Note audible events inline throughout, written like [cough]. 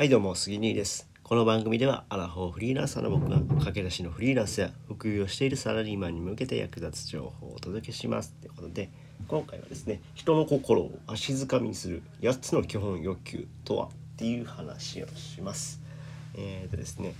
はいどうも杉兄ですこの番組ではアラフォーフリーランサーの僕が駆け出しのフリーランスや副業しているサラリーマンに向けて役立つ情報をお届けします。ということで今回はですね人の心をわしづかみにする8つの基本欲求とはっていう話をします。えーとですね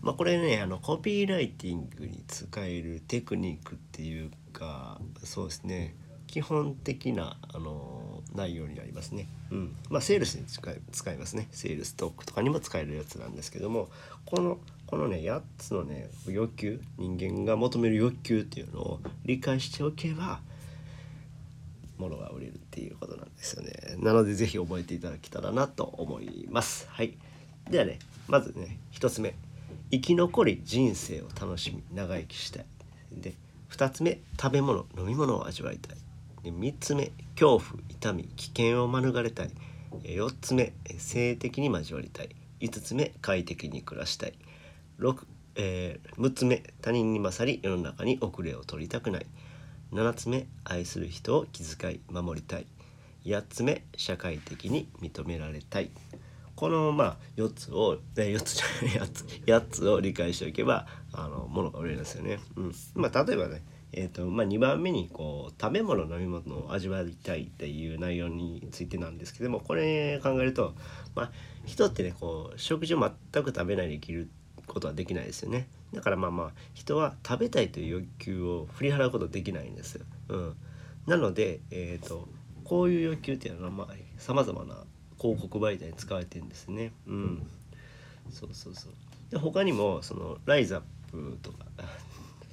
まあこれねあのコピーライティングに使えるテクニックっていうかそうですね基本的なあの内容になりますね。うん、まあセールスに使い使いますね。セールストックとかにも使えるやつなんですけども、このこのね8つのね欲求、人間が求める欲求っていうのを理解しておけば。物が売れるっていうことなんですよね。なので是非覚えていただけたらなと思います。はい。ではね、まずね、1つ目。生き残り人生を楽しみ長生きしたい。で、2つ目。食べ物飲み物を味わいたい。3つ目恐怖痛み危険を免れたい。4つ目性的に交わりたい。5つ目快適に暮らしたい。6,、えー、6つ目他人に勝り世の中に遅れを取りたくない。7つ目愛する人を気遣い守りたい。8つ目社会的に認められたい。このまあ4つを、え4つじゃない8つ ,8 つを理解しておけばあのものが売れるんですよね。うん。まあ、例えばねえーとまあ、2番目にこう食べ物飲み物を味わいたいっていう内容についてなんですけどもこれ考えると、まあ、人ってねこう食事を全く食べないで生きることはできないですよねだからまあまあ人は食べたいという欲求を振り払うことできないんですよ。うん、なので、えーと、こういう欲求っていうのはまあさまざまな広告媒体に使われてるんですね。うん、そうそうそうで他にもそのライザップとか [laughs]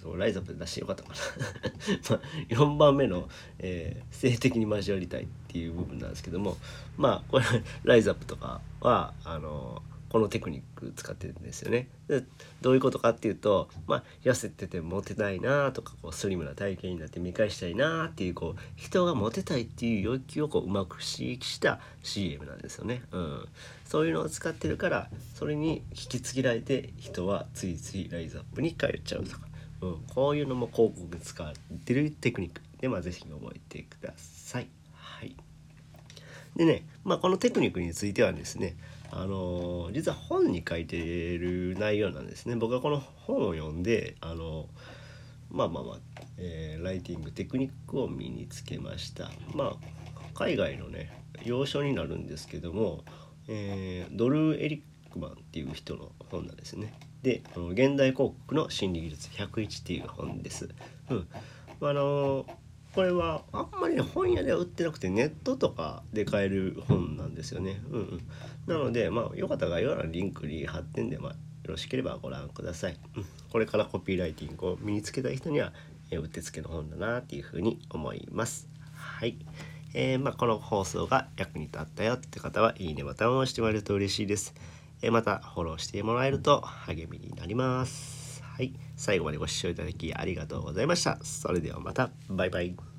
そうライザップで出してよかったかな [laughs] まあ4番目の、えー、性的に交わりたいっていう部分なんですけどもまあこれライザップとかはあのこのテクニック使ってるんですよね。でどういうことかっていうと、まあ、痩せててモテたいなとかこうスリムな体型になって見返したいなっていうこう人がモテたいっていう欲求をこううまく刺激した CM なんですよね。うん、そういうのを使ってるからそれに引き継ぎられて人はついついライズアップに通っちゃうとか。うん、こういうのも広告に使われてるテクニックで、まあ、ぜひ覚えてください。はい、でね、まあ、このテクニックについてはですねあの、実は本に書いてる内容なんですね。僕はこの本を読んで、あの、まあまあまあ、えー、ライティングテクニックを身につけました。まあ海外のね要所になるんですけども、えドル・エリックマンっていう人の本なんですね。で「あの現代広告の心理技術101」っていう本です。うん、あのこれはあんまり、ね、本屋では売ってなくてネットとかで買える本なんですよね。うんうん、なのでまあよかったら概要欄リンクに貼ってんで、まあ、よろしければご覧ください。うん、これからコピーライティングを身につけたい人には、えうってつけの本だなっていうふうに思います。はい。えー、まあ、この放送が役に立ったよって方はいいねボタンを押してもらえると嬉しいです。えまたフォローしてもらえると励みになります。はい、最後までご視聴いただきありがとうございました。それではまた、バイバイ。